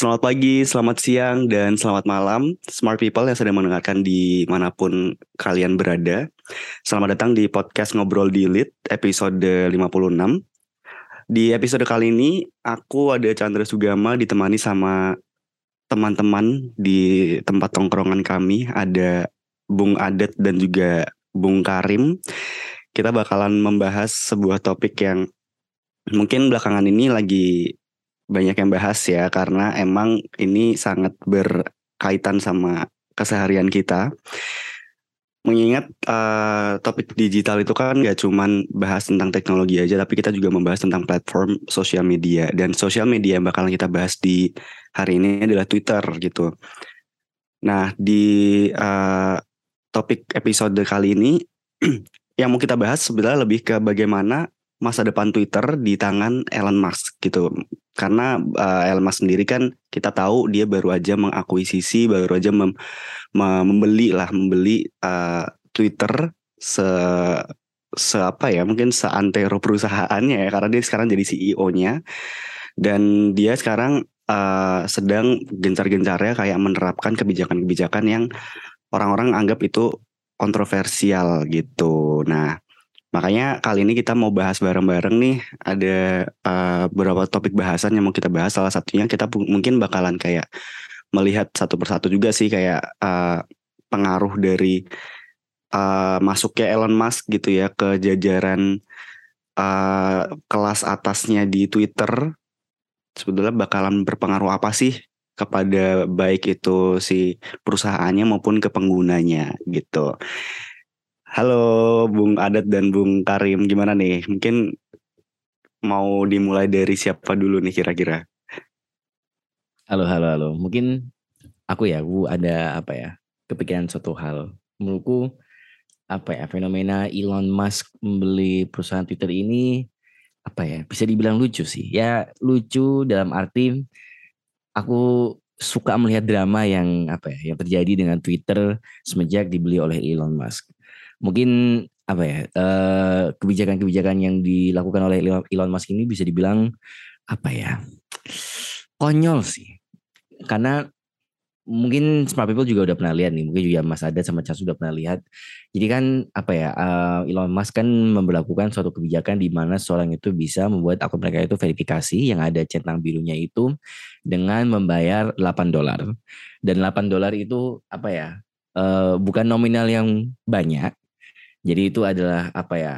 Selamat pagi, selamat siang, dan selamat malam Smart people yang sedang mendengarkan di mana pun kalian berada. Selamat datang di podcast Ngobrol di Lit episode 56 Di episode kali ini aku ada Chandra Sugama ditemani sama teman-teman di tempat tongkrongan kami. Ada Bung Adet dan juga Bung Karim. Kita bakalan membahas sebuah topik yang mungkin belakangan ini lagi banyak yang bahas ya karena emang ini sangat berkaitan sama keseharian kita. Mengingat uh, topik digital itu kan gak cuman bahas tentang teknologi aja, tapi kita juga membahas tentang platform sosial media dan sosial media yang bakalan kita bahas di hari ini adalah Twitter gitu. Nah di uh, topik episode kali ini yang mau kita bahas sebenarnya lebih ke bagaimana masa depan Twitter di tangan Elon Musk gitu. Karena uh, Elon Musk sendiri kan kita tahu dia baru aja mengakuisisi, baru aja mem, membeli lah, membeli uh, Twitter se se apa ya mungkin seantero perusahaannya ya karena dia sekarang jadi CEO-nya dan dia sekarang uh, sedang gencar-gencarnya kayak menerapkan kebijakan-kebijakan yang orang-orang anggap itu kontroversial gitu. Nah, Makanya kali ini kita mau bahas bareng-bareng nih ada uh, beberapa topik bahasan yang mau kita bahas. Salah satunya kita mungkin bakalan kayak melihat satu persatu juga sih kayak uh, pengaruh dari uh, masuknya Elon Musk gitu ya ke jajaran uh, kelas atasnya di Twitter. Sebetulnya bakalan berpengaruh apa sih kepada baik itu si perusahaannya maupun ke penggunanya gitu. Halo Bung Adat dan Bung Karim, gimana nih? Mungkin mau dimulai dari siapa dulu nih kira-kira? Halo, halo, halo. Mungkin aku ya, Bu ada apa ya? Kepikiran suatu hal. Menurutku apa ya fenomena Elon Musk membeli perusahaan Twitter ini apa ya bisa dibilang lucu sih ya lucu dalam arti aku suka melihat drama yang apa ya yang terjadi dengan Twitter semenjak dibeli oleh Elon Musk mungkin apa ya kebijakan kebijakan-kebijakan yang dilakukan oleh Elon Musk ini bisa dibilang apa ya konyol sih. Karena mungkin smart people juga udah pernah lihat nih mungkin juga Mas Adat sama Cas sudah pernah lihat. Jadi kan apa ya uh, Elon Musk kan memperlakukan suatu kebijakan di mana seorang itu bisa membuat akun mereka itu verifikasi yang ada centang birunya itu dengan membayar 8 dolar. Dan 8 dolar itu apa ya uh, bukan nominal yang banyak jadi itu adalah apa ya?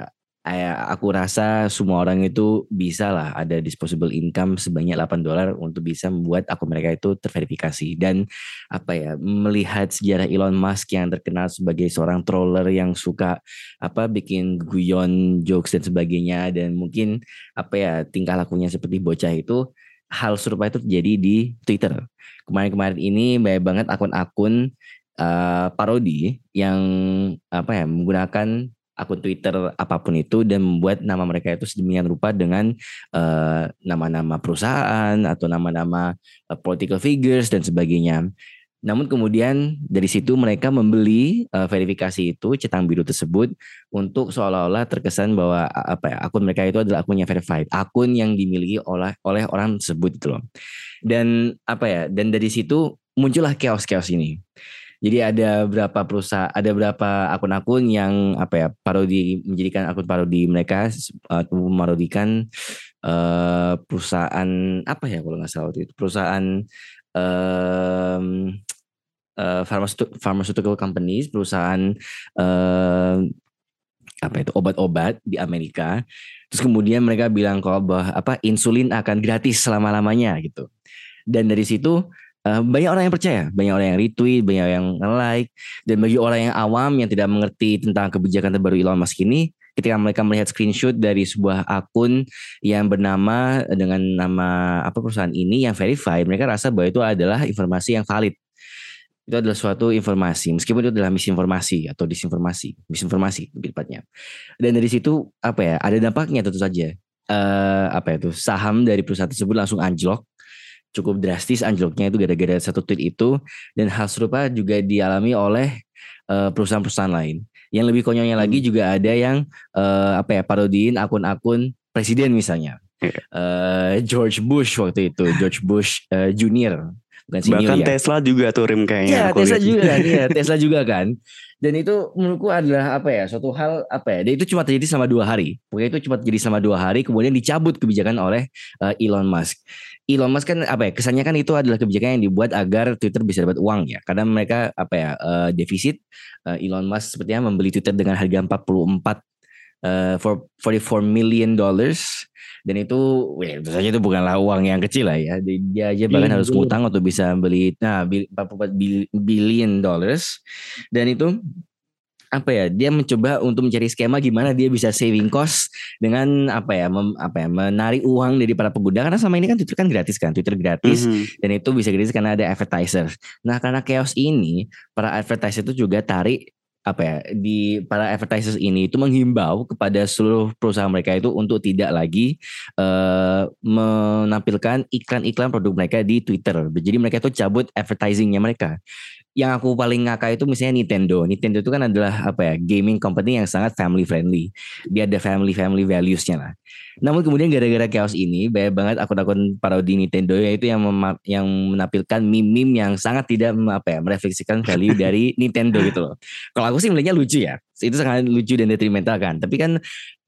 Aku rasa semua orang itu bisa lah ada disposable income sebanyak 8 dolar untuk bisa membuat akun mereka itu terverifikasi dan apa ya melihat sejarah Elon Musk yang terkenal sebagai seorang troller yang suka apa bikin guyon jokes dan sebagainya dan mungkin apa ya tingkah lakunya seperti bocah itu hal serupa itu terjadi di Twitter. Kemarin-kemarin ini banyak banget akun-akun uh, parodi yang apa ya menggunakan akun Twitter apa pun itu dan membuat nama mereka itu sedemikian rupa dengan eh, nama-nama perusahaan atau nama-nama uh, political figures dan sebagainya. Namun kemudian dari situ mereka membeli uh, verifikasi itu cetang biru tersebut untuk seolah-olah terkesan bahwa apa ya akun mereka itu adalah akun yang verified, akun yang dimiliki oleh oleh orang tersebut itu loh. Dan apa ya dan dari situ muncullah chaos-chaos ini. Jadi ada berapa perusahaan, ada berapa akun-akun yang apa ya parodi menjadikan akun parodi mereka uh, memarodikan uh, perusahaan apa ya kalau nggak salah waktu itu perusahaan um, uh, pharmaceutical, companies, perusahaan uh, apa itu obat-obat di Amerika. Terus kemudian mereka bilang kalau bahwa apa insulin akan gratis selama-lamanya gitu. Dan dari situ Uh, banyak orang yang percaya, banyak orang yang retweet, banyak yang like, dan bagi orang yang awam yang tidak mengerti tentang kebijakan terbaru Elon Musk ini, ketika mereka melihat screenshot dari sebuah akun yang bernama dengan nama apa perusahaan ini yang verified, mereka rasa bahwa itu adalah informasi yang valid. Itu adalah suatu informasi, meskipun itu adalah misinformasi atau disinformasi, misinformasi lebih tepatnya. Dan dari situ apa ya, ada dampaknya tentu saja. Uh, apa itu saham dari perusahaan tersebut langsung anjlok cukup drastis anjloknya itu gara-gara satu tweet itu dan hal serupa juga dialami oleh uh, perusahaan-perusahaan lain. Yang lebih konyolnya lagi hmm. juga ada yang uh, apa ya parodiin akun-akun presiden misalnya. uh, George Bush waktu itu, George Bush uh, Junior. Bukan senior Bahkan ya. Tesla juga tuh Rim kayaknya. Iya, Tesla lihat. juga kan. Iya, Tesla juga kan. Dan itu menurutku adalah apa ya, suatu hal apa ya, dan itu cuma terjadi selama dua hari. Pokoknya itu cuma terjadi selama dua hari, kemudian dicabut kebijakan oleh uh, Elon Musk. Elon Musk kan apa ya, kesannya kan itu adalah kebijakan yang dibuat agar Twitter bisa dapat uang ya. Karena mereka apa ya, uh, defisit. Uh, Elon Musk sepertinya membeli Twitter dengan harga 44 uh, for 44 million dollars. Dan itu weh, tentu saja itu bukanlah uang yang kecil lah ya. Dia aja bahkan yeah, harus ngutang untuk bisa beli nah 44 billion dollars. Dan itu apa ya dia mencoba untuk mencari skema gimana dia bisa saving cost dengan apa ya mem, apa ya menarik uang dari para pengguna. Karena selama ini kan Twitter kan gratis kan Twitter gratis mm -hmm. dan itu bisa gratis karena ada advertiser. Nah karena chaos ini para advertiser itu juga tarik apa ya di para advertisers ini itu menghimbau kepada seluruh perusahaan mereka itu untuk tidak lagi uh, menampilkan iklan-iklan produk mereka di Twitter. Jadi mereka itu cabut advertisingnya mereka yang aku paling ngakak itu misalnya Nintendo. Nintendo itu kan adalah apa ya gaming company yang sangat family friendly. Dia ada family family valuesnya lah. Namun kemudian gara-gara chaos ini banyak banget akun-akun parodi Nintendo yaitu yang yang menampilkan meme-meme yang sangat tidak apa ya merefleksikan value dari Nintendo gitu loh. Kalau aku sih melihatnya lucu ya. Itu sangat lucu dan detrimental kan. Tapi kan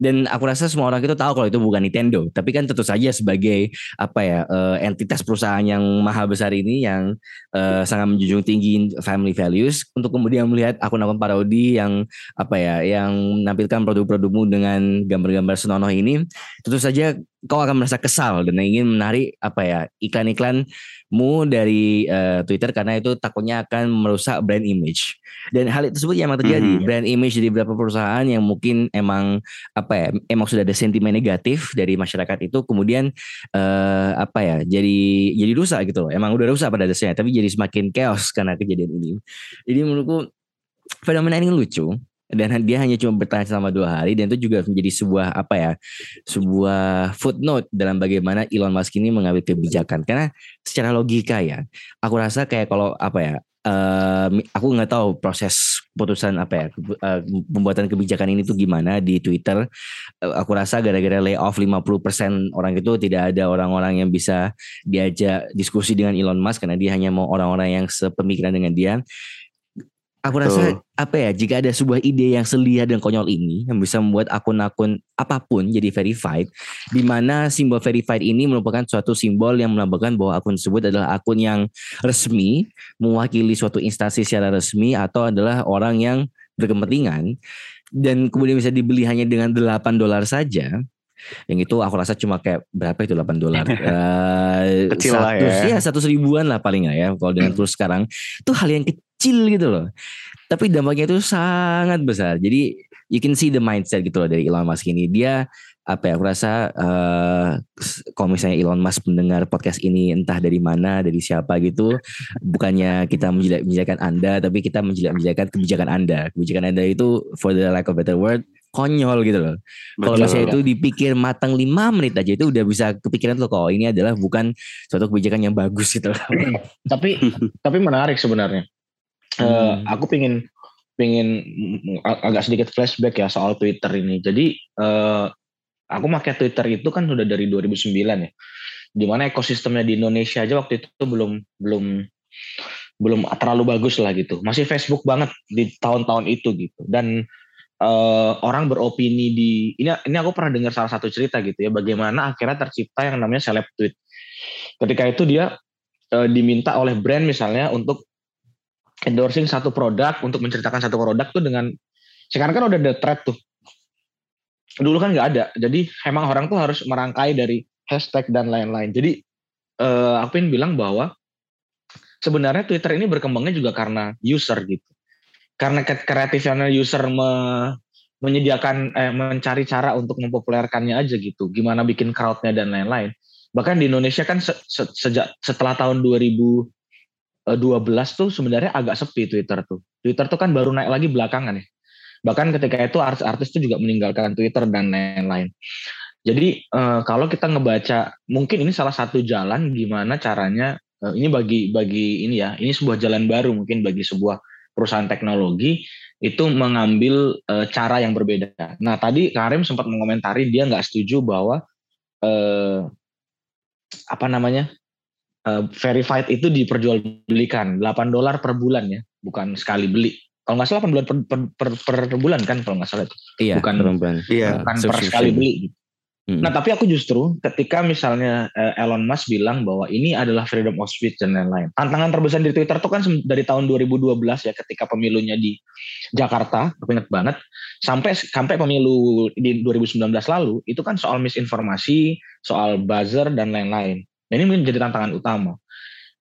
dan aku rasa semua orang itu tahu kalau itu bukan Nintendo tapi kan tentu saja sebagai apa ya uh, entitas perusahaan yang maha besar ini yang uh, sangat menjunjung tinggi family values untuk kemudian melihat akun-akun parodi yang apa ya yang menampilkan produk-produkmu dengan gambar-gambar senonoh ini tentu saja kau akan merasa kesal dan ingin menarik apa ya iklan-iklanmu dari uh, Twitter karena itu takutnya akan merusak brand image. Dan hal tersebut yang terjadi mm -hmm. brand image dari beberapa perusahaan yang mungkin emang apa ya emang sudah ada sentimen negatif dari masyarakat itu kemudian uh, apa ya jadi jadi rusak gitu loh. Emang udah rusak pada dasarnya tapi jadi semakin chaos karena kejadian ini. Jadi menurutku fenomena ini lucu dan dia hanya cuma bertahan selama dua hari dan itu juga menjadi sebuah apa ya sebuah footnote dalam bagaimana Elon Musk ini mengambil kebijakan. Karena secara logika ya aku rasa kayak kalau apa ya uh, aku nggak tahu proses putusan apa ya uh, pembuatan kebijakan ini tuh gimana di Twitter. Uh, aku rasa gara-gara layoff 50% orang itu tidak ada orang-orang yang bisa diajak diskusi dengan Elon Musk karena dia hanya mau orang-orang yang sepemikiran dengan dia Aku rasa apa ya jika ada sebuah ide yang selia dan konyol ini yang bisa membuat akun-akun apa pun jadi verified, di mana simbol verified ini merupakan suatu simbol yang melambangkan bahwa akun tersebut adalah akun yang resmi, mewakili suatu instansi secara resmi atau adalah orang yang berkepentingan dan kemudian bisa dibeli hanya dengan 8 dolar saja. Yang itu aku rasa cuma kayak berapa itu 8 dolar? Uh, kecil lah ya. ya satu ribuan lah paling nggak ya kalau dengan terus hmm. sekarang. Itu hal yang kecil gitu loh tapi dampaknya itu sangat besar jadi you can see the mindset gitu loh dari Elon Musk ini dia apa ya aku rasa uh, kalau misalnya Elon Musk mendengar podcast ini entah dari mana dari siapa gitu bukannya kita menjelek-menjelekan Anda tapi kita menjelek-menjelekan kebijakan Anda kebijakan Anda itu for the lack of better word konyol gitu loh. Kalau misalnya itu dipikir matang lima menit aja itu udah bisa kepikiran tuh kok ini adalah bukan suatu kebijakan yang bagus gitu. tapi tapi menarik sebenarnya. Eh, hmm. Aku pingin pingin agak sedikit flashback ya soal Twitter ini. Jadi uh, aku pakai Twitter itu kan sudah dari 2009 ya. Di mana ekosistemnya di Indonesia aja waktu itu belum belum belum terlalu bagus lah gitu. Masih Facebook banget di tahun-tahun itu gitu. Dan uh, orang beropini di ini ini aku pernah dengar salah satu cerita gitu ya bagaimana akhirnya tercipta yang namanya seleb tweet. Ketika itu dia uh, diminta oleh brand misalnya untuk endorsing satu produk untuk menceritakan satu produk tuh dengan sekarang kan udah ada thread tuh. Dulu kan nggak ada. Jadi emang orang tuh harus merangkai dari hashtag dan lain-lain. Jadi uh, aku ingin bilang bahwa sebenarnya Twitter ini berkembangnya juga karena user gitu karena kreatifnya user me, menyediakan eh, mencari cara untuk mempopulerkannya aja gitu gimana bikin crowdnya dan lain-lain bahkan di Indonesia kan se, se, sejak setelah tahun 2012 tuh sebenarnya agak sepi Twitter tuh. Twitter tuh kan baru naik lagi belakangan ya. Bahkan ketika itu artis-artis tuh juga meninggalkan Twitter dan lain-lain. Jadi eh, kalau kita ngebaca mungkin ini salah satu jalan gimana caranya eh, ini bagi bagi ini ya ini sebuah jalan baru mungkin bagi sebuah perusahaan teknologi itu mengambil e, cara yang berbeda. Nah tadi Karim sempat mengomentari dia nggak setuju bahwa eh, apa namanya uh, verified itu diperjualbelikan 8 dolar per bulan ya, bukan sekali beli. Kalau nggak salah 8 dolar per, per, per, per bulan kan kalau nggak salah itu. Iya, bukan iya. bukan per sekali beli. Gitu. Hmm. Nah tapi aku justru ketika misalnya uh, Elon Musk bilang bahwa ini adalah freedom of speech dan lain-lain. Tantangan terbesar di Twitter itu kan dari tahun 2012 ya ketika pemilunya di Jakarta, aku ingat banget, sampai sampai pemilu di 2019 lalu itu kan soal misinformasi, soal buzzer dan lain-lain. Nah, ini menjadi tantangan utama.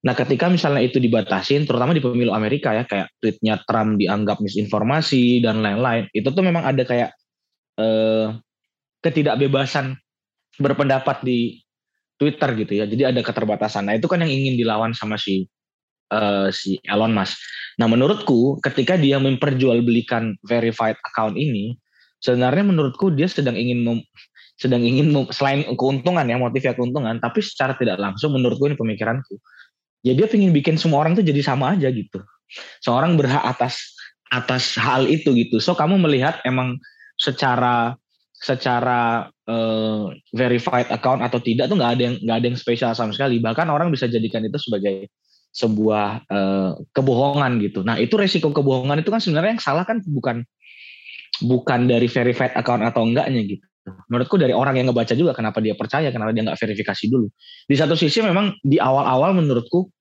Nah ketika misalnya itu dibatasin, terutama di pemilu Amerika ya, kayak tweetnya Trump dianggap misinformasi dan lain-lain, itu tuh memang ada kayak eh, ketidakbebasan berpendapat di Twitter gitu ya. Jadi ada keterbatasan. Nah itu kan yang ingin dilawan sama si uh, si Elon Musk. Nah menurutku ketika dia memperjualbelikan verified account ini, sebenarnya menurutku dia sedang ingin mem, sedang ingin selain keuntungan ya motifnya keuntungan, tapi secara tidak langsung menurutku ini pemikiranku. Ya dia ingin bikin semua orang tuh jadi sama aja gitu. Seorang berhak atas atas hal itu gitu. So kamu melihat emang secara secara uh, verified account atau tidak tuh nggak ada yang nggak ada yang spesial sama sekali bahkan orang bisa jadikan itu sebagai sebuah uh, kebohongan gitu nah itu resiko kebohongan itu kan sebenarnya yang salah kan bukan bukan dari verified account atau enggaknya gitu menurutku dari orang yang ngebaca juga kenapa dia percaya kenapa dia nggak verifikasi dulu di satu sisi memang di awal-awal menurutku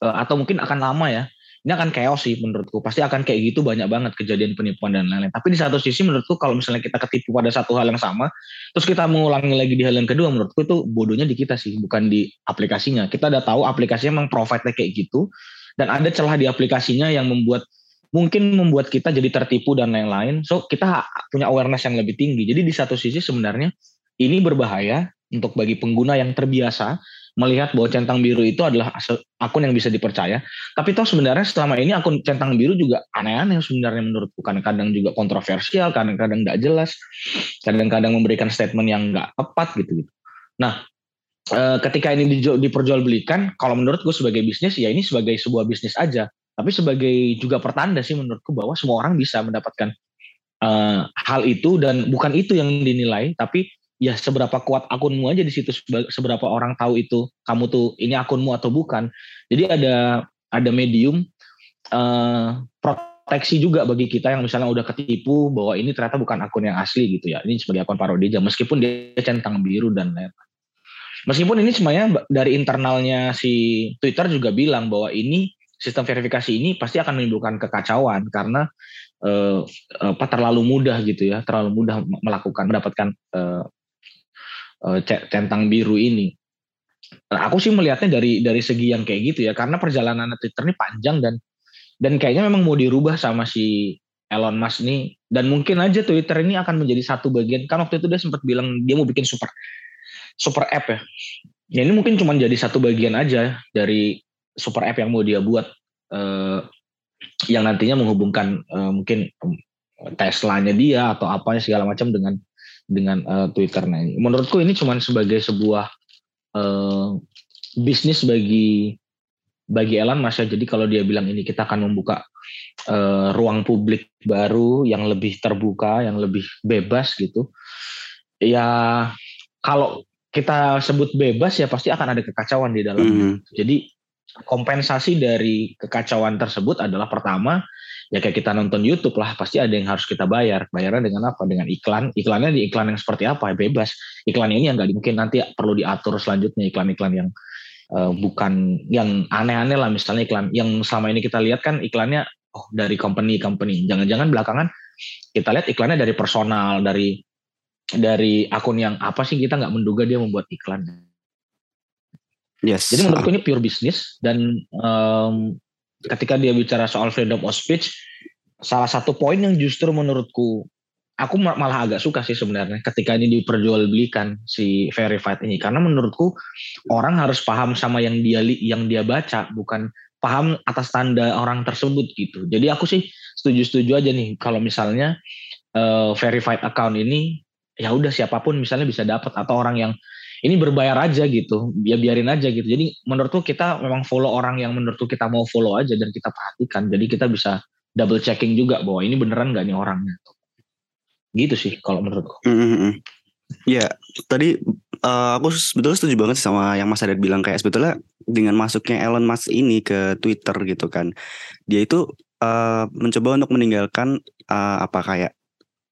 uh, atau mungkin akan lama ya ini akan chaos sih menurutku. Pasti akan kayak gitu banyak banget kejadian penipuan dan lain-lain. Tapi di satu sisi menurutku kalau misalnya kita ketipu pada satu hal yang sama, terus kita mengulangi lagi di hal yang kedua, menurutku itu bodohnya di kita sih, bukan di aplikasinya. Kita udah tahu aplikasinya memang provide kayak gitu, dan ada celah di aplikasinya yang membuat mungkin membuat kita jadi tertipu dan lain-lain. So kita punya awareness yang lebih tinggi. Jadi di satu sisi sebenarnya ini berbahaya untuk bagi pengguna yang terbiasa melihat bahwa centang biru itu adalah akun yang bisa dipercaya. Tapi toh sebenarnya selama ini akun centang biru juga aneh-aneh sebenarnya menurutku. Kadang-kadang juga kontroversial, kadang-kadang nggak jelas, kadang-kadang memberikan statement yang nggak tepat gitu. gitu. Nah, e, ketika ini diperjualbelikan, kalau menurutku sebagai bisnis ya ini sebagai sebuah bisnis aja. Tapi sebagai juga pertanda sih menurutku bahwa semua orang bisa mendapatkan uh, hal itu dan bukan itu yang dinilai, tapi ya seberapa kuat akunmu aja di situ seberapa orang tahu itu kamu tuh ini akunmu atau bukan. Jadi ada ada medium uh, proteksi juga bagi kita yang misalnya udah ketipu bahwa ini ternyata bukan akun yang asli gitu ya. Ini sebagai akun parodi aja meskipun dia centang biru dan lain meskipun ini semuanya dari internalnya si Twitter juga bilang bahwa ini sistem verifikasi ini pasti akan menimbulkan kekacauan karena uh, apa terlalu mudah gitu ya terlalu mudah melakukan mendapatkan uh, uh, centang biru ini. Nah, aku sih melihatnya dari dari segi yang kayak gitu ya, karena perjalanan Twitter ini panjang dan dan kayaknya memang mau dirubah sama si Elon Musk nih dan mungkin aja Twitter ini akan menjadi satu bagian kan waktu itu dia sempat bilang dia mau bikin super super app ya. Ya ini mungkin cuma jadi satu bagian aja dari super app yang mau dia buat eh, yang nantinya menghubungkan eh, mungkin Tesla-nya dia atau apa segala macam dengan dengan uh, Twitter. Nah, menurutku ini cuma sebagai sebuah uh, bisnis bagi bagi Elon Musk. Jadi kalau dia bilang ini kita akan membuka uh, ruang publik baru yang lebih terbuka, yang lebih bebas gitu. Ya kalau kita sebut bebas ya pasti akan ada kekacauan di dalamnya. Mm. Jadi kompensasi dari kekacauan tersebut adalah pertama ya kayak kita nonton YouTube lah pasti ada yang harus kita bayar. Bayarnya dengan apa? Dengan iklan. Iklannya di iklan yang seperti apa? Ya bebas. Iklan ini yang nggak mungkin nanti perlu diatur selanjutnya iklan-iklan yang uh, bukan yang aneh-aneh lah. Misalnya iklan yang selama ini kita lihat kan iklannya oh dari company company jangan-jangan belakangan kita lihat iklannya dari personal dari dari akun yang apa sih kita nggak menduga dia membuat iklan Yes. Jadi menurutku ini pure bisnis dan um, ketika dia bicara soal freedom of speech, salah satu poin yang justru menurutku aku malah agak suka sih sebenarnya ketika ini diperjualbelikan si verified ini karena menurutku orang harus paham sama yang dia yang dia baca bukan paham atas tanda orang tersebut gitu. Jadi aku sih setuju-setuju aja nih kalau misalnya uh, verified account ini ya udah siapa pun misalnya bisa dapat atau orang yang ini berbayar aja gitu ya biarin aja gitu. Jadi menurutku kita memang follow orang yang menurutku kita mau follow aja dan kita perhatikan. Jadi kita bisa double checking juga bahwa ini beneran gak nih orangnya. Gitu sih kalau menurutku. Mm -hmm. ya tadi uh, aku sebetulnya setuju banget sama yang Mas Adat bilang. Kayak sebetulnya dengan masuknya Elon Musk ini ke Twitter gitu kan, dia itu uh, mencoba untuk meninggalkan uh, apa kayak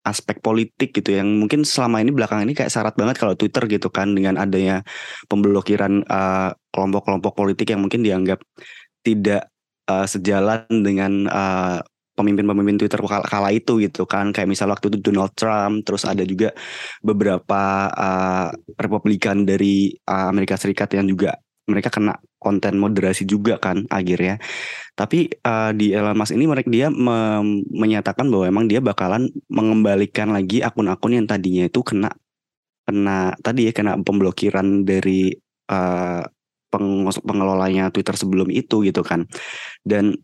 aspek politik gitu yang mungkin selama ini belakang ini kayak syarat banget kalau Twitter gitu kan dengan adanya pemblokiran kelompok-kelompok uh, politik yang mungkin dianggap tidak uh, sejalan dengan uh, pemimpin-pemimpin Twitter kala, kala itu gitu kan. Kayak misal waktu itu Donald Trump terus ada juga beberapa uh, Republikan dari uh, Amerika Serikat yang juga mereka kena konten moderasi juga kan akhirnya tapi uh, di Elon Musk ini mereka dia me menyatakan bahwa emang dia bakalan mengembalikan lagi akun-akun yang tadinya itu kena kena tadi ya kena pemblokiran dari uh, pengelolanya Twitter sebelum itu gitu kan dan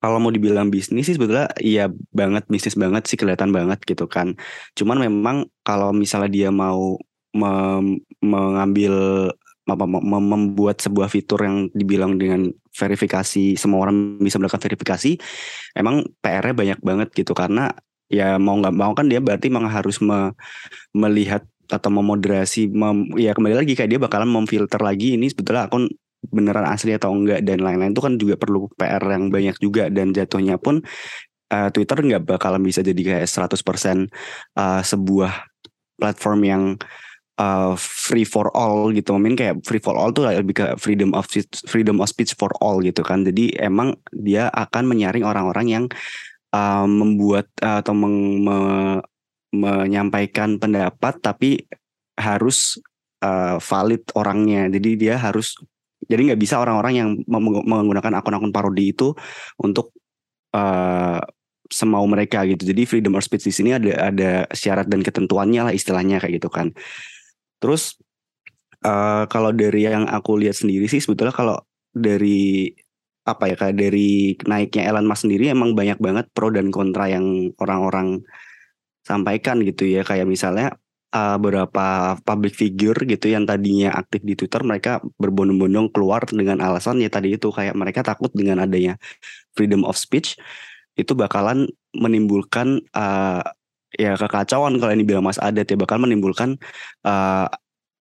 kalau mau dibilang bisnis sih sebetulnya iya banget bisnis banget sih kelihatan banget gitu kan. Cuman memang kalau misalnya dia mau mengambil membuat sebuah fitur yang dibilang dengan verifikasi semua orang bisa melakukan verifikasi, emang PR-nya banyak banget gitu. Karena ya mau nggak mau kan dia berarti memang harus me melihat atau memoderasi mem, ya kembali lagi kayak dia bakalan memfilter lagi ini sebetulnya akun beneran asli atau enggak dan lain-lain itu kan juga perlu PR yang banyak juga dan jatuhnya pun uh, Twitter nggak bakalan bisa jadi kayak 100% uh, sebuah platform yang uh, free for all gitu. Mungkin kayak free for all tuh lebih ke freedom of freedom of speech for all gitu kan. Jadi emang dia akan menyaring orang-orang yang uh, membuat uh, atau meng, me, menyampaikan pendapat tapi harus uh, valid orangnya. Jadi dia harus jadi nggak bisa orang-orang yang menggunakan akun-akun parodi itu untuk uh, semau mereka gitu. Jadi freedom of speech di sini ada ada syarat dan ketentuannya lah istilahnya kayak gitu kan. Terus uh, kalau dari yang aku lihat sendiri sih sebetulnya kalau dari apa ya kayak dari naiknya Elon Musk sendiri emang banyak banget pro dan kontra yang orang-orang sampaikan gitu ya. Kayak misalnya uh, beberapa public figure gitu yang tadinya aktif di Twitter mereka berbondong-bondong keluar dengan alasan ya tadi itu. Kayak mereka takut dengan adanya freedom of speech itu bakalan menimbulkan uh, ya kekacauan kalau ini bilang Mas Adat ya bakal menimbulkan uh,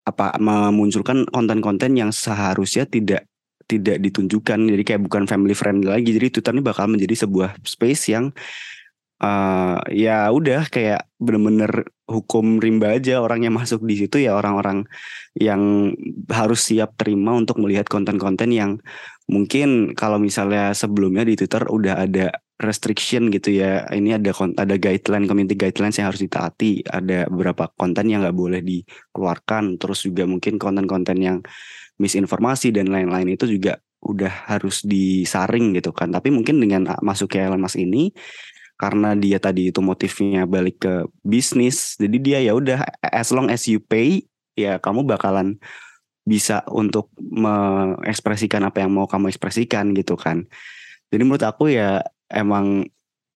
apa memunculkan konten-konten yang seharusnya tidak tidak ditunjukkan. Jadi kayak bukan family friendly lagi. Jadi Twitter ini bakal menjadi sebuah space yang uh, ya udah kayak bener-bener hukum rimba aja orang yang masuk di situ ya orang-orang yang harus siap terima untuk melihat konten-konten yang mungkin kalau misalnya sebelumnya di Twitter udah ada restriction gitu ya. Ini ada ada guideline community guidelines yang harus ditaati. Ada beberapa konten yang nggak boleh dikeluarkan. Terus juga mungkin konten-konten yang misinformasi dan lain-lain itu juga udah harus disaring gitu kan. Tapi mungkin dengan masuknya Elon Musk ini karena dia tadi itu motifnya balik ke bisnis jadi dia ya udah as long as you pay ya kamu bakalan bisa untuk mengekspresikan apa yang mau kamu ekspresikan gitu kan. Jadi menurut aku ya emang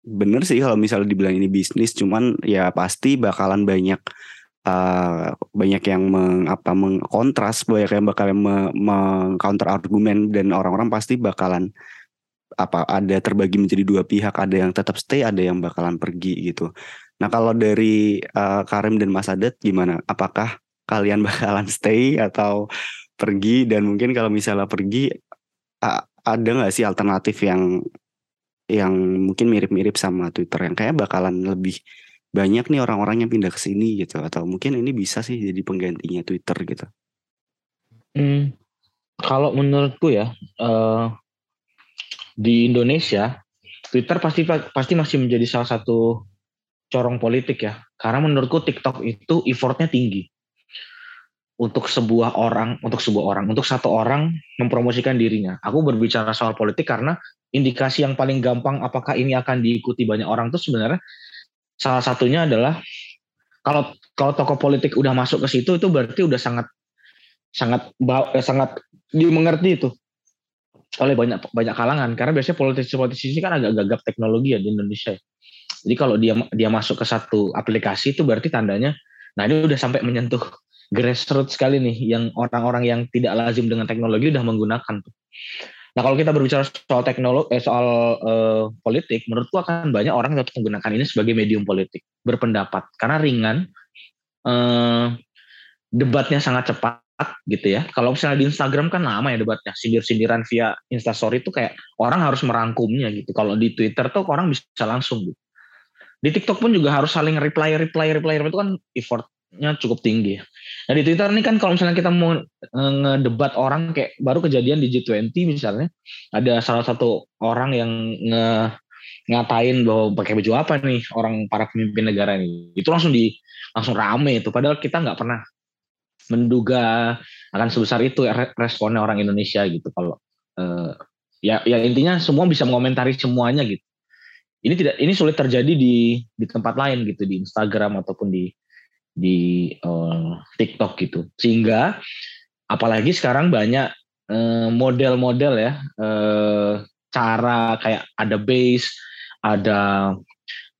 bener sih kalau misalnya dibilang ini bisnis cuman ya pasti bakalan banyak uh, banyak yang meng, apa mengkontras banyak yang bakal mengcounter argumen dan orang-orang pasti bakalan apa ada terbagi menjadi dua pihak ada yang tetap stay ada yang bakalan pergi gitu. Nah kalau dari uh, Karim dan Mas Adat gimana? Apakah kalian bakalan stay atau pergi? Dan mungkin kalau misalnya pergi uh, ada nggak sih alternatif yang yang mungkin mirip-mirip sama Twitter yang kayak bakalan lebih banyak nih orang-orang yang pindah ke sini gitu atau mungkin ini bisa sih jadi penggantinya Twitter gitu. Hmm, kalau menurutku ya uh, di Indonesia Twitter pasti pasti masih menjadi salah satu corong politik ya. Karena menurutku TikTok itu effortnya tinggi untuk sebuah orang, untuk sebuah orang, untuk satu orang mempromosikan dirinya. Aku berbicara soal politik karena indikasi yang paling gampang apakah ini akan diikuti banyak orang itu sebenarnya salah satunya adalah kalau kalau tokoh politik udah masuk ke situ itu berarti udah sangat sangat sangat dimengerti itu oleh banyak banyak kalangan karena biasanya politisi-politisi ini kan agak gagap teknologi ya di Indonesia. Jadi kalau dia dia masuk ke satu aplikasi itu berarti tandanya nah ini udah sampai menyentuh grassroots sekali nih yang orang-orang yang tidak lazim dengan teknologi udah menggunakan tuh. Nah kalau kita berbicara soal teknologi eh, soal eh, politik, menurutku akan banyak orang yang menggunakan ini sebagai medium politik berpendapat karena ringan eh, debatnya sangat cepat gitu ya. Kalau misalnya di Instagram kan lama ya debatnya, sindir-sindiran via Instastory itu kayak orang harus merangkumnya gitu. Kalau di Twitter tuh orang bisa langsung gitu. Di TikTok pun juga harus saling reply, reply, reply, reply itu kan effortnya cukup tinggi. Nah di Twitter ini kan kalau misalnya kita mau ngedebat orang kayak baru kejadian di G20 misalnya, ada salah satu orang yang nge ngatain bahwa pakai baju apa nih orang para pemimpin negara ini. Itu langsung di langsung rame itu. Padahal kita nggak pernah menduga akan sebesar itu responnya orang Indonesia gitu. Kalau uh, ya ya intinya semua bisa mengomentari semuanya gitu. Ini tidak ini sulit terjadi di di tempat lain gitu di Instagram ataupun di di uh, TikTok gitu sehingga apalagi sekarang banyak uh, model-model ya uh, cara kayak ada base ada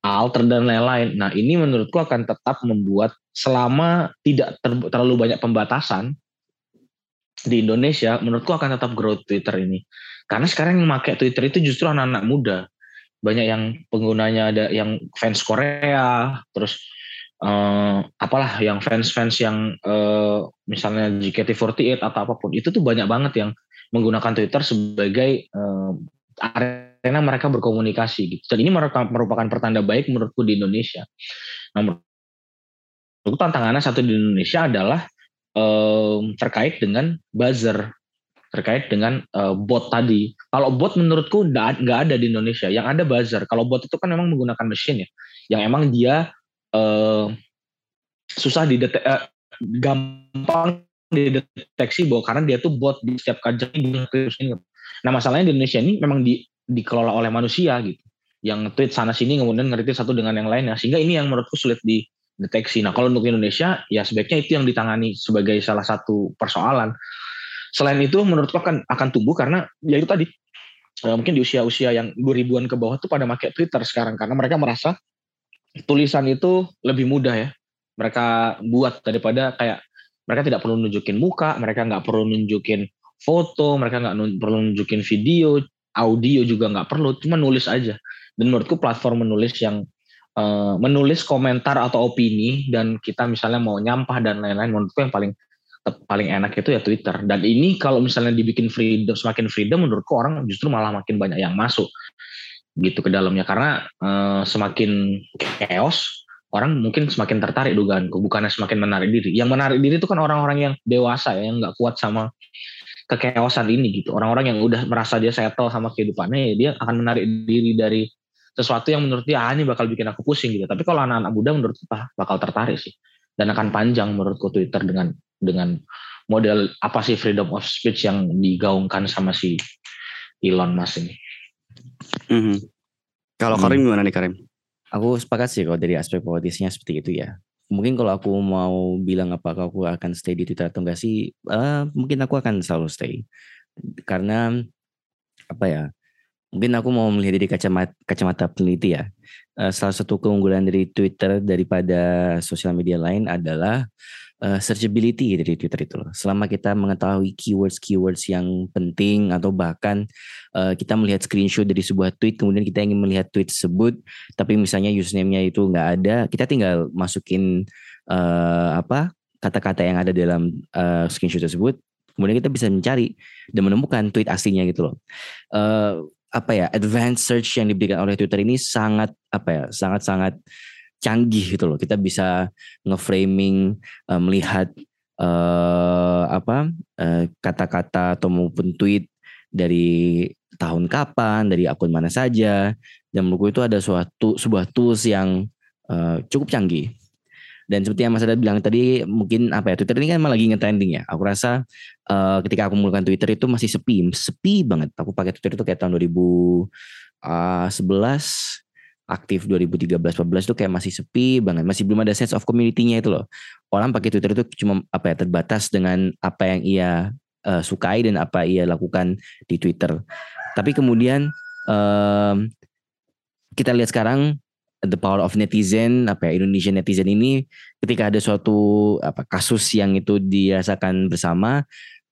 alter dan lain-lain. Nah ini menurutku akan tetap membuat selama tidak ter, terlalu banyak pembatasan di Indonesia, menurutku akan tetap growth Twitter ini. Karena sekarang yang memakai Twitter itu justru anak-anak muda. Banyak yang penggunanya ada yang fans Korea, terus uh, apalah yang fans-fans yang uh, misalnya JKT48 atau apa pun itu tuh banyak banget yang menggunakan Twitter sebagai uh, karena mereka berkomunikasi gitu. Dan ini merupakan pertanda baik menurutku di Indonesia. Nah, menurutku tantangannya satu di Indonesia adalah um, terkait dengan buzzer, terkait dengan uh, bot tadi. Kalau bot menurutku nggak ada di Indonesia. Yang ada buzzer. Kalau bot itu kan memang menggunakan mesin ya, yang emang dia uh, susah didetek, uh, gampang dideteksi bahwa karena dia tuh bot di setiap kajian ini. Nah masalahnya di Indonesia ini memang di dikelola oleh manusia gitu yang tweet sana sini kemudian ngerti satu dengan yang lainnya sehingga ini yang menurutku sulit dideteksi. Nah kalau untuk Indonesia ya sebaiknya itu yang ditangani sebagai salah satu persoalan. Selain itu menurutku akan akan tumbuh karena ya itu tadi ya mungkin di usia-usia yang 2000-an ke bawah tuh pada pakai Twitter sekarang karena mereka merasa tulisan itu lebih mudah ya mereka buat daripada kayak mereka tidak perlu nunjukin muka, mereka nggak perlu nunjukin foto, mereka nggak perlu nunjukin video, audio juga nggak perlu, cuma nulis aja. Dan menurutku platform menulis yang uh, menulis komentar atau opini dan kita misalnya mau nyampah dan lain-lain, menurutku yang paling paling enak itu ya Twitter. Dan ini kalau misalnya dibikin freedom, semakin freedom, menurutku orang justru malah makin banyak yang masuk gitu ke dalamnya karena uh, semakin chaos orang mungkin semakin tertarik dugaanku bukannya semakin menarik diri yang menarik diri itu kan orang-orang yang dewasa ya yang nggak kuat sama kekeosan ini gitu. Orang-orang yang udah merasa dia settle sama kehidupannya, ya dia akan menarik diri dari sesuatu yang menurut dia ah ini bakal bikin aku pusing gitu. Tapi kalau anak-anak muda menurut kita bakal tertarik sih. Dan akan panjang menurutku Twitter dengan dengan model apa sih freedom of speech yang digaungkan sama si Elon Musk ini. Mm -hmm. Kalau Karim hmm. gimana nih Karim? Aku sepakat sih kalau dari aspek politisnya seperti itu ya mungkin kalau aku mau bilang apakah aku akan stay di Twitter atau enggak sih, uh, mungkin aku akan selalu stay. Karena apa ya? Mungkin aku mau melihat dari kacamata kacamata peneliti ya. Uh, salah satu keunggulan dari Twitter daripada sosial media lain adalah uh, searchability dari Twitter itu loh. Selama kita mengetahui keywords-keywords yang penting atau bahkan uh, kita melihat screenshot dari sebuah tweet kemudian kita ingin melihat tweet tersebut tapi misalnya username-nya itu nggak ada, kita tinggal masukin uh, apa kata-kata yang ada dalam uh, screenshot tersebut kemudian kita bisa mencari dan menemukan tweet aslinya gitu loh. Uh, apa ya advanced search yang diberikan oleh Twitter ini sangat apa ya sangat sangat canggih gitu loh. Kita bisa ngeframing uh, melihat uh, apa kata kata-kata atau maupun tweet dari tahun kapan, dari akun mana saja. Dan menurutku itu ada suatu sebuah tools yang uh, cukup canggih. Dan seperti yang Mas Ada bilang tadi, mungkin apa ya Twitter ini kan malah lagi ngetrending ya. Aku rasa uh, ketika aku menggunakan Twitter itu masih sepi, sepi banget. Aku pakai Twitter itu kayak tahun 2011 aktif 2013-14 itu kayak masih sepi banget, masih belum ada sense of community-nya itu loh. Orang pakai Twitter itu cuma apa ya terbatas dengan apa yang ia uh, sukai dan apa ia lakukan di Twitter. Tapi kemudian um, kita lihat sekarang the power of netizen apa ya Indonesian netizen ini ketika ada suatu apa kasus yang itu dirasakan bersama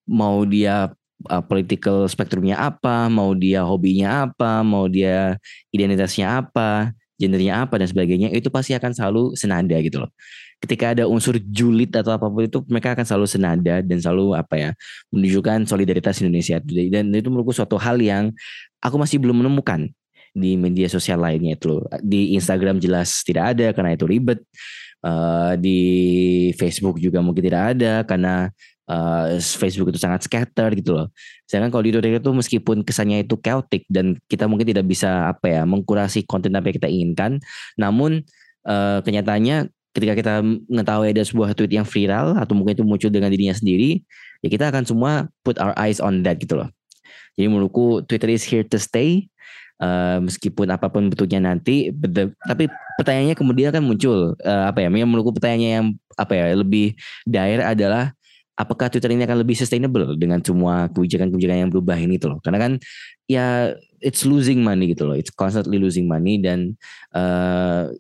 mau dia uh, political spektrumnya apa, mau dia hobinya apa, mau dia identitasnya apa. gendernya apa dan sebagainya itu pasti akan selalu senada gitu loh ketika ada unsur julid atau apa pun itu mereka akan selalu senada dan selalu apa ya menunjukkan solidaritas Indonesia dan itu menurutku suatu hal yang aku masih belum menemukan di media sosial lainnya itu loh. Di Instagram jelas tidak ada karena itu ribet. Uh, di Facebook juga mungkin tidak ada karena uh, Facebook itu sangat scatter gitu loh. Sedangkan kalau di Twitter itu meskipun kesannya itu chaotic dan kita mungkin tidak bisa apa ya mengkurasi konten apa yang kita inginkan, namun uh, kenyataannya ketika kita mengetahui ada sebuah tweet yang viral atau mungkin itu muncul dengan dirinya sendiri, ya kita akan semua put our eyes on that gitu loh. Jadi menurutku Twitter is here to stay uh, meskipun apa pun bentuknya nanti tapi pertanyaannya kemudian kan muncul uh, apa ya yang menurutku pertanyaannya yang apa ya lebih daer adalah apakah Twitter ini akan lebih sustainable dengan semua kebijakan-kebijakan yang berubah ini tuh loh? Karena kan ya it's losing money gitu loh. It's constantly losing money dan uh,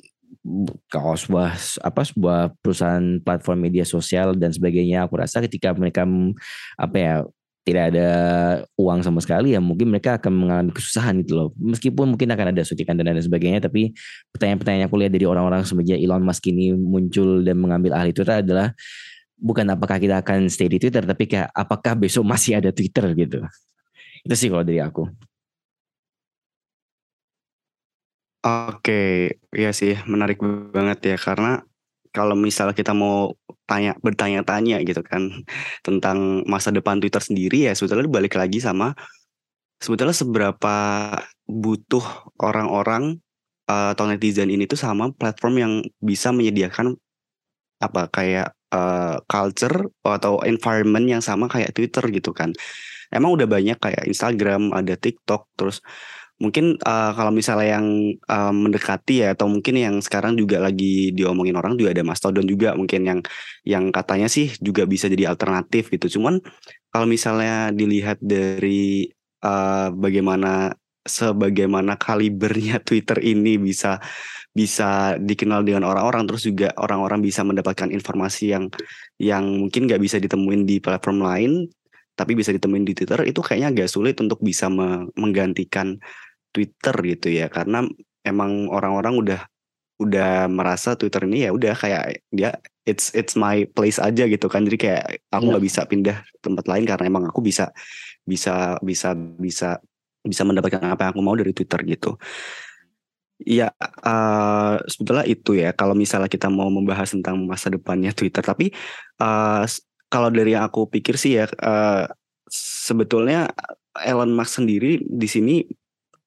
kalau sebuah apa sebuah perusahaan platform media sosial dan sebagainya aku rasa ketika mereka apa ya tidak ada uang sama sekali ya mungkin mereka akan mengalami kesusahan gitu loh. Meskipun mungkin akan ada suntikan dan lain sebagainya tapi pertanyaan-pertanyaan aku lihat dari orang-orang semenjak Elon Musk ini muncul dan mengambil ahli Twitter adalah bukan apakah kita akan stay di Twitter tapi kayak apakah besok masih ada Twitter gitu. Itu sih kalau dari aku. Oke, ya sih menarik banget ya karena kalau misal kita mau tanya bertanya-tanya gitu kan tentang masa depan Twitter sendiri ya sebetulnya balik lagi sama sebetulnya seberapa butuh orang-orang uh, atau netizen ini tuh sama platform yang bisa menyediakan apa kayak uh, culture atau environment yang sama kayak Twitter gitu kan. Emang udah banyak kayak Instagram, ada TikTok, terus mungkin uh, kalau misalnya yang uh, mendekati ya atau mungkin yang sekarang juga lagi diomongin orang juga ada Mastodon juga mungkin yang yang katanya sih juga bisa jadi alternatif gitu. Cuman kalau misalnya dilihat dari uh, bagaimana sebagaimana kalibernya Twitter ini bisa bisa dikenal dengan orang-orang terus juga orang-orang bisa mendapatkan informasi yang yang mungkin nggak bisa ditemuin di platform lain tapi bisa ditemuin di Twitter itu kayaknya agak sulit untuk bisa menggantikan Twitter gitu ya karena emang orang-orang udah udah merasa Twitter ini ya udah kayak dia it's it's my place aja gitu kan jadi kayak aku iya. nggak bisa pindah tempat lain karena emang aku bisa bisa bisa bisa bisa mendapatkan apa yang aku mau dari Twitter gitu Ya, uh, sebetulnya itu ya. Kalau misalnya kita mau membahas tentang masa depannya Twitter, tapi uh, kalau dari yang aku pikir sih ya, uh, sebetulnya Elon Musk sendiri di sini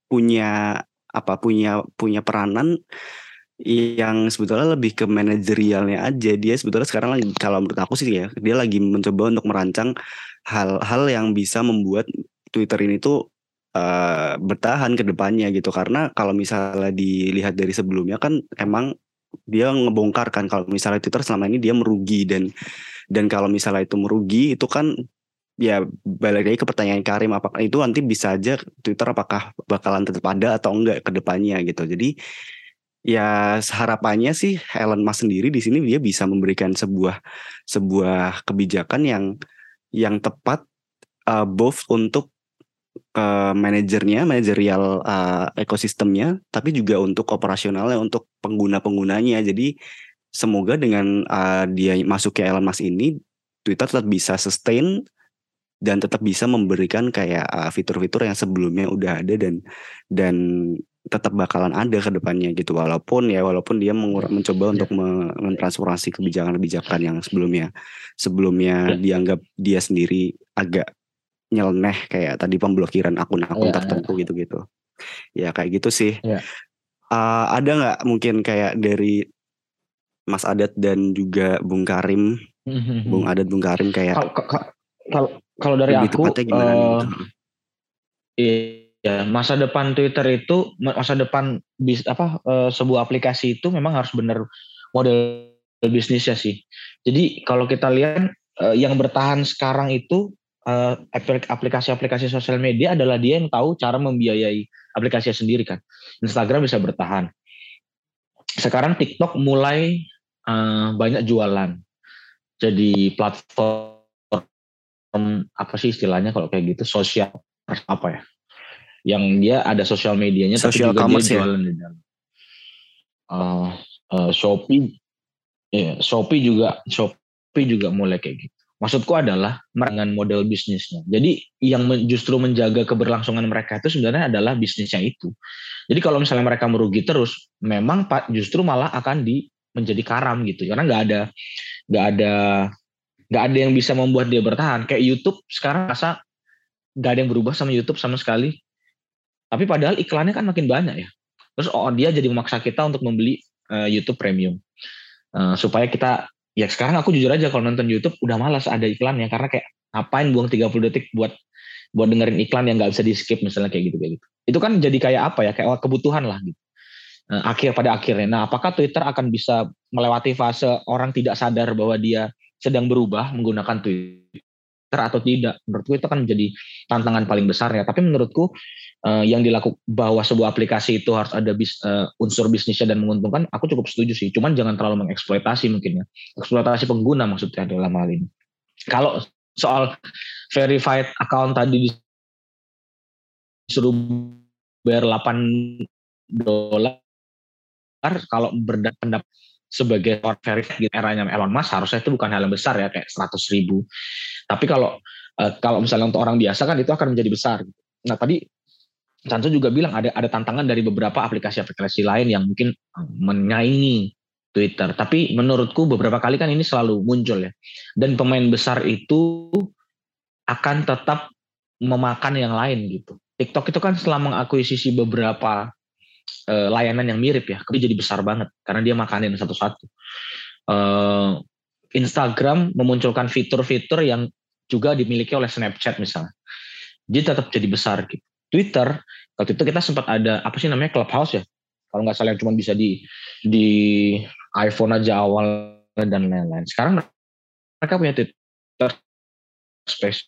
punya apa punya punya peranan yang sebetulnya lebih ke manajerialnya aja dia sebetulnya sekarang lagi kalau menurut aku sih ya dia lagi mencoba untuk merancang hal-hal yang bisa membuat Twitter ini tuh uh, bertahan ke depannya gitu. Karena kalau misalnya dilihat dari sebelumnya kan emang dia ngebongkar kan. Kalau misalnya Twitter selama ini dia merugi. Dan dan kalau misalnya itu merugi itu kan ya balik lagi ke pertanyaan Karim apakah itu nanti bisa aja Twitter apakah bakalan tetap ada atau enggak ke depannya gitu. Jadi ya harapannya sih Elon Musk sendiri di sini dia bisa memberikan sebuah sebuah kebijakan yang yang tepat uh, both untuk uh, manajernya, manajerial uh, ekosistemnya, tapi juga untuk operasionalnya, untuk pengguna-penggunanya. Jadi semoga dengan uh, dia masuk ke Elon Musk ini, Twitter tetap bisa sustain dan tetap bisa memberikan kayak uh, fitur-fitur yang sebelumnya udah ada dan dan tetap bakalan ada ke depannya gitu walaupun ya walaupun dia mengur- iya. mencoba yeah. untuk mentransformasi kebijakan-kebijakan yang sebelumnya sebelumnya yeah. dianggap dia sendiri agak nyeleneh kayak tadi pemblokiran akun-akun yeah, tertentu gitu-gitu ya kayak gitu sih yeah. uh, ada nggak mungkin kayak dari Mas Adat dan juga Bung Karim mm-hmm. Bung Adat Bung Karim kayak kalau kalau dari aku uh, iya masa depan Twitter itu masa depan bis apa uh, sebuah aplikasi itu memang harus benar model bisnisnya sih. Jadi kalau kita lihat uh, yang bertahan sekarang itu uh, aplikasi-aplikasi sosial media adalah dia yang tahu cara membiayai aplikasinya sendiri kan. Instagram bisa bertahan. Sekarang TikTok mulai uh, banyak jualan. Jadi platform apa sih istilahnya kalau kayak gitu sosial apa ya yang dia ada sosial medianya social tapi juga dia jualan ya? di dalam uh, uh, Shopee ya Shopee juga Shopee juga mulai kayak gitu maksudku adalah dengan model bisnisnya. Jadi yang justru menjaga keberlangsungan mereka itu sebenarnya adalah bisnisnya itu. Jadi kalau misalnya mereka merugi terus, memang pak justru malah akan di menjadi karam gitu. Karena nggak ada nggak ada nggak ada yang bisa membuat dia bertahan. Kayak YouTube sekarang rasa nggak ada yang berubah sama YouTube sama sekali. Tapi padahal iklannya kan makin banyak ya. Terus oh dia jadi memaksa kita untuk membeli uh, YouTube Premium uh, supaya kita ya sekarang aku jujur aja kalau nonton YouTube udah malas ada iklannya karena kayak ngapain buang 30 detik buat buat dengerin iklan yang nggak bisa di skip misalnya kayak gitu kayak gitu. Itu kan jadi kayak apa ya kayak kebutuhan lah gitu. Uh, akhir pada akhirnya. Nah, apakah Twitter akan bisa melewati fase orang tidak sadar bahwa dia sedang berubah menggunakan Twitter atau tidak? Menurutku itu kan menjadi tantangan paling besar ya. Tapi menurutku uh, yang dilakukan bahwa sebuah aplikasi itu harus ada bis, uh, unsur bisnisnya dan menguntungkan, aku cukup setuju sih. Cuman jangan terlalu mengeksploitasi mungkin ya. Eksploitasi pengguna maksudnya dalam hal ini. Kalau soal verified account tadi disuruh bayar 8 dolar kalau berpendapat sebagai orang verified di eranya Elon Musk harusnya itu bukan hal yang besar ya kayak 100 ribu. Tapi kalau uh, kalau misalnya untuk orang biasa kan itu akan menjadi besar. Nah tadi Sanso juga bilang ada ada tantangan dari beberapa aplikasi-aplikasi lain yang mungkin eh, menyaingi Twitter. Tapi menurutku beberapa kali kan ini selalu muncul ya. Dan pemain besar itu akan tetap memakan yang lain gitu. TikTok itu kan setelah mengakuisisi beberapa uh, layanan yang mirip ya, tapi jadi besar banget karena dia makanin satu-satu. Uh, Instagram memunculkan fitur-fitur yang juga dimiliki oleh Snapchat misalnya. Dia tetap jadi besar gitu. Twitter waktu itu kita sempat ada apa sih namanya Clubhouse ya kalau nggak salah cuma bisa di di iPhone aja awal dan lain-lain sekarang mereka punya Twitter Space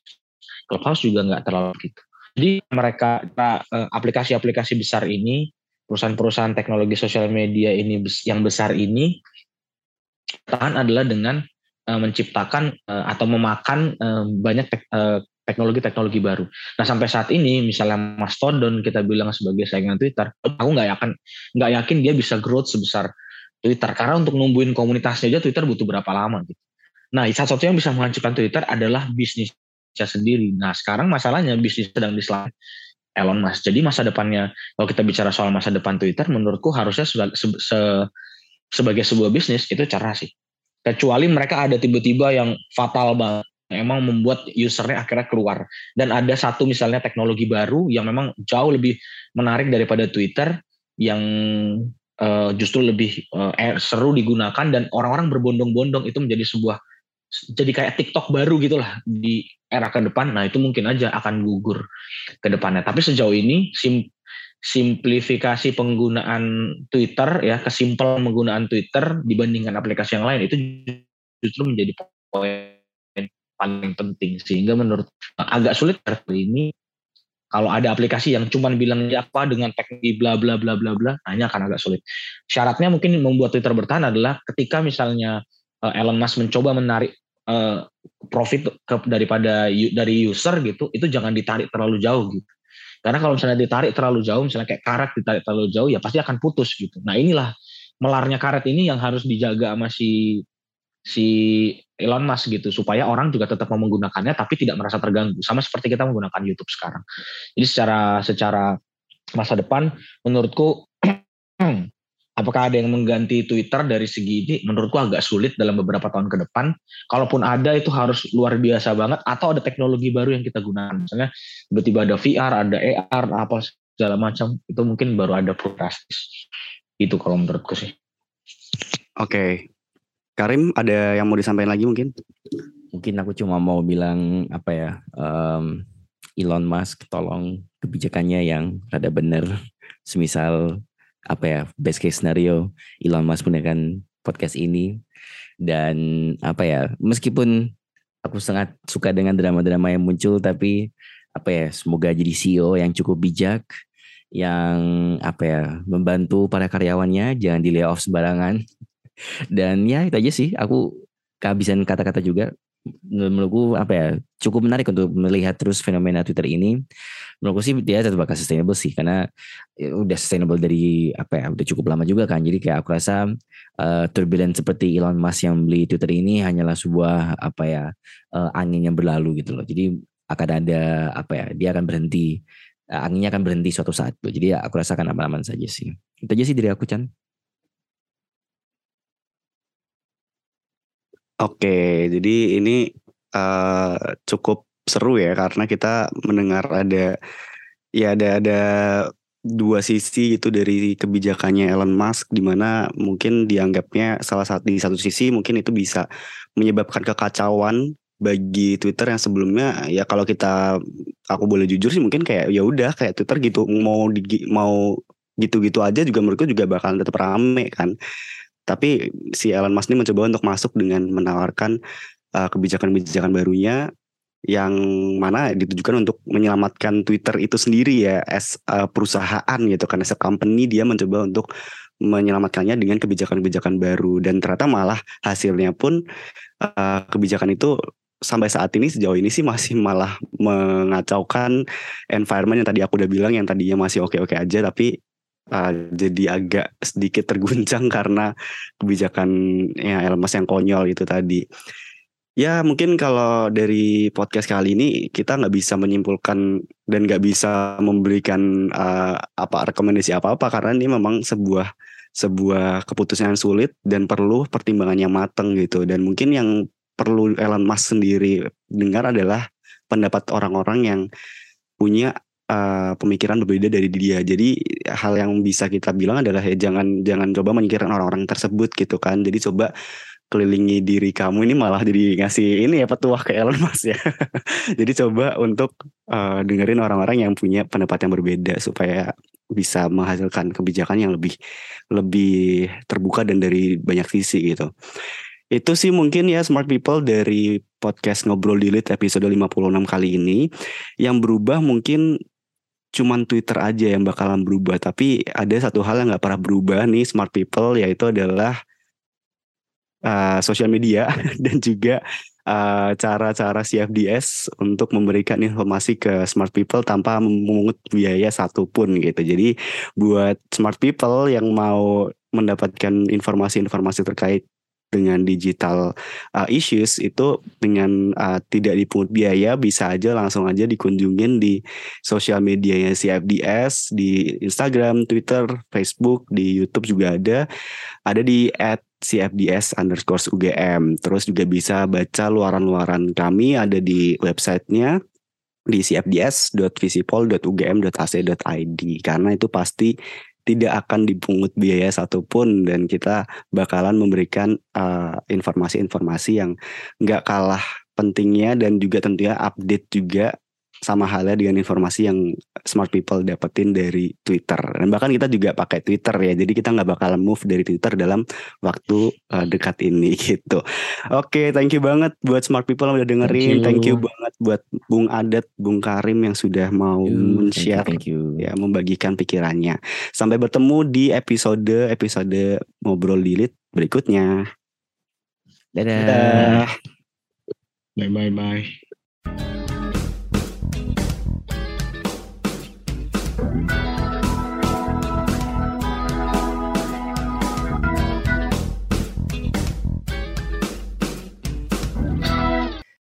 Clubhouse juga nggak terlalu gitu jadi mereka eh, aplikasi-aplikasi besar ini perusahaan-perusahaan teknologi sosial media ini yang besar ini tahan adalah dengan uh, menciptakan uh, atau memakan uh, banyak teknologi-teknologi baru. Nah sampai saat ini misalnya Mastodon kita bilang sebagai saingan Twitter, aku nggak yakin nggak yakin dia bisa growth sebesar Twitter karena untuk numbuhin komunitasnya aja Twitter butuh berapa lama gitu. Nah satu-satu yang bisa menghancurkan Twitter adalah bisnisnya sendiri. Nah sekarang masalahnya bisnis sedang diselang Elon Musk. Jadi masa depannya kalau kita bicara soal masa depan Twitter, menurutku harusnya se, se, sebagai sebuah bisnis itu cara sih. Kecuali mereka ada tiba-tiba yang fatal banget memang membuat usernya akhirnya keluar dan ada satu misalnya teknologi baru yang memang jauh lebih menarik daripada Twitter yang uh, justru lebih uh, seru digunakan dan orang-orang berbondong-bondong itu menjadi sebuah jadi kayak TikTok baru gitulah di era ke depan. Nah itu mungkin aja akan gugur ke depannya. Tapi sejauh ini sim simplifikasi penggunaan Twitter ya kesimpel penggunaan Twitter dibandingkan aplikasi yang lain itu justru menjadi poin paling penting. Sehingga menurut agak sulit ini kalau ada aplikasi yang cuma bilang apa dengan teknologi bla bla bla bla bla hanya akan agak sulit. Syaratnya mungkin membuat Twitter bertahan adalah ketika misalnya uh, Elon Musk mencoba menarik uh, profit ke, daripada dari user gitu itu jangan ditarik terlalu jauh gitu. Karena kalau misalnya ditarik terlalu jauh misalnya kayak karet ditarik terlalu jauh ya pasti akan putus gitu. Nah inilah melarnya karet ini yang harus dijaga masih si Elon Musk gitu supaya orang juga tetap mau menggunakannya tapi tidak merasa terganggu. Sama seperti kita menggunakan YouTube sekarang. Jadi secara secara masa depan menurutku apakah ada yang mengganti Twitter dari segi ini menurutku agak sulit dalam beberapa tahun ke depan. Kalaupun ada itu harus luar biasa banget atau ada teknologi baru yang kita gunakan. Misalnya tiba-tiba ada VR, ada AR, apa segala macam itu mungkin baru ada progresif. Itu kalau menurutku sih. Oke, Karim ada yang mau disampaikan lagi mungkin? Mungkin aku cuma mau bilang apa ya, um, Elon Musk tolong kebijakannya yang rada bener. Semisal apa ya best case scenario Elon Musk menggunakan podcast ini. Dan apa ya meskipun aku sangat suka dengan drama-drama yang muncul tapi apa ya semoga jadi CEO yang cukup bijak yang apa ya membantu para karyawannya jangan di layoff sembarangan. Dan ya itu aja sih aku kehabisan kata-kata juga menurutku apa ya cukup menarik untuk melihat terus fenomena Twitter ini. Menurutku sih dia tetap bakal sustainable sih karena ya, udah sustainable dari apa ya udah cukup lama juga kan. Jadi kayak aku rasa uh, turbulent seperti Elon Musk yang beli Twitter ini hanyalah sebuah apa ya uh, angin yang berlalu gitu loh. Jadi akan ada apa ya dia akan berhenti uh, anginnya akan berhenti suatu saat tuh. Jadi ya, aku rasakan aman-aman saja sih. Itu aja sih dari aku Chan. Oke, jadi ini uh, cukup seru ya karena kita mendengar ada ya ada ada dua sisi itu dari kebijakannya Elon Musk di mana mungkin dianggapnya salah satu di satu sisi mungkin itu bisa menyebabkan kekacauan bagi Twitter yang sebelumnya ya kalau kita aku boleh jujur sih mungkin kayak ya udah kayak Twitter gitu mau di, mau gitu-gitu aja juga menurutku juga bakalan tetap rame kan tapi si Elon Musk ini mencoba untuk masuk dengan menawarkan uh, kebijakan-kebijakan barunya yang mana ditujukan untuk menyelamatkan Twitter itu sendiri ya as uh, perusahaan gitu karena as company dia mencoba untuk menyelamatkannya dengan kebijakan-kebijakan baru. Dan ternyata malah hasilnya pun uh, kebijakan itu sampai saat ini sejauh ini sih masih malah mengacaukan environment yang tadi aku udah bilang yang tadinya masih oke-oke aja tapi uh, jadi agak sedikit terguncang karena kebijakan ya Elon yang konyol itu tadi. Ya mungkin kalau dari podcast kali ini kita nggak bisa menyimpulkan dan nggak bisa memberikan uh, apa rekomendasi apa apa karena ini memang sebuah sebuah keputusan yang sulit dan perlu pertimbangan yang matang gitu dan mungkin yang perlu Elon Musk sendiri dengar adalah pendapat orang-orang yang punya uh, pemikiran berbeda dari dia. Jadi hal yang bisa kita bilang adalah ya jangan jangan coba menyingkirkan orang-orang tersebut gitu kan. Jadi coba kelilingi diri kamu ini malah jadi ngasih ini ya petuah ke Elon Musk ya. jadi coba untuk uh, dengerin orang-orang yang punya pendapat yang berbeda supaya bisa menghasilkan kebijakan yang lebih lebih terbuka dan dari banyak sisi gitu. Itu sih mungkin ya smart people dari podcast Ngobrol Dilit episode 56 kali ini. Yang berubah mungkin cuman Twitter aja yang bakalan berubah. Tapi ada satu hal yang nggak pernah berubah nih smart people yaitu adalah uh, sosial media dan juga uh, cara-cara CFDS untuk memberikan informasi ke smart people tanpa memungut biaya satupun gitu. Jadi buat smart people yang mau mendapatkan informasi-informasi terkait dengan digital uh, issues itu dengan uh, tidak dipungut biaya bisa aja langsung aja dikunjungin di sosial medianya CFDS di Instagram, Twitter, Facebook, di YouTube juga ada. Ada di at CFDS underscore UGM terus juga bisa baca luaran-luaran kami ada di websitenya di cfds.visipol.ugm.ac.id karena itu pasti tidak akan dipungut biaya satupun dan kita bakalan memberikan uh, informasi-informasi uh, yang nggak kalah pentingnya dan juga tentunya update juga sama halnya dengan informasi yang smart people dapetin dari Twitter. Dan bahkan kita juga pakai Twitter ya jadi kita nggak bakalan move dari Twitter dalam waktu uh, dekat ini gitu. Oke okay, thank you banget buat smart people yang udah dengerin thank you, thank you banget buat Bung Adat Bung Karim yang sudah mau men-share ya membagikan pikirannya. Sampai bertemu di episode episode ngobrol dilit berikutnya. Dadah, dadah. bye bye bye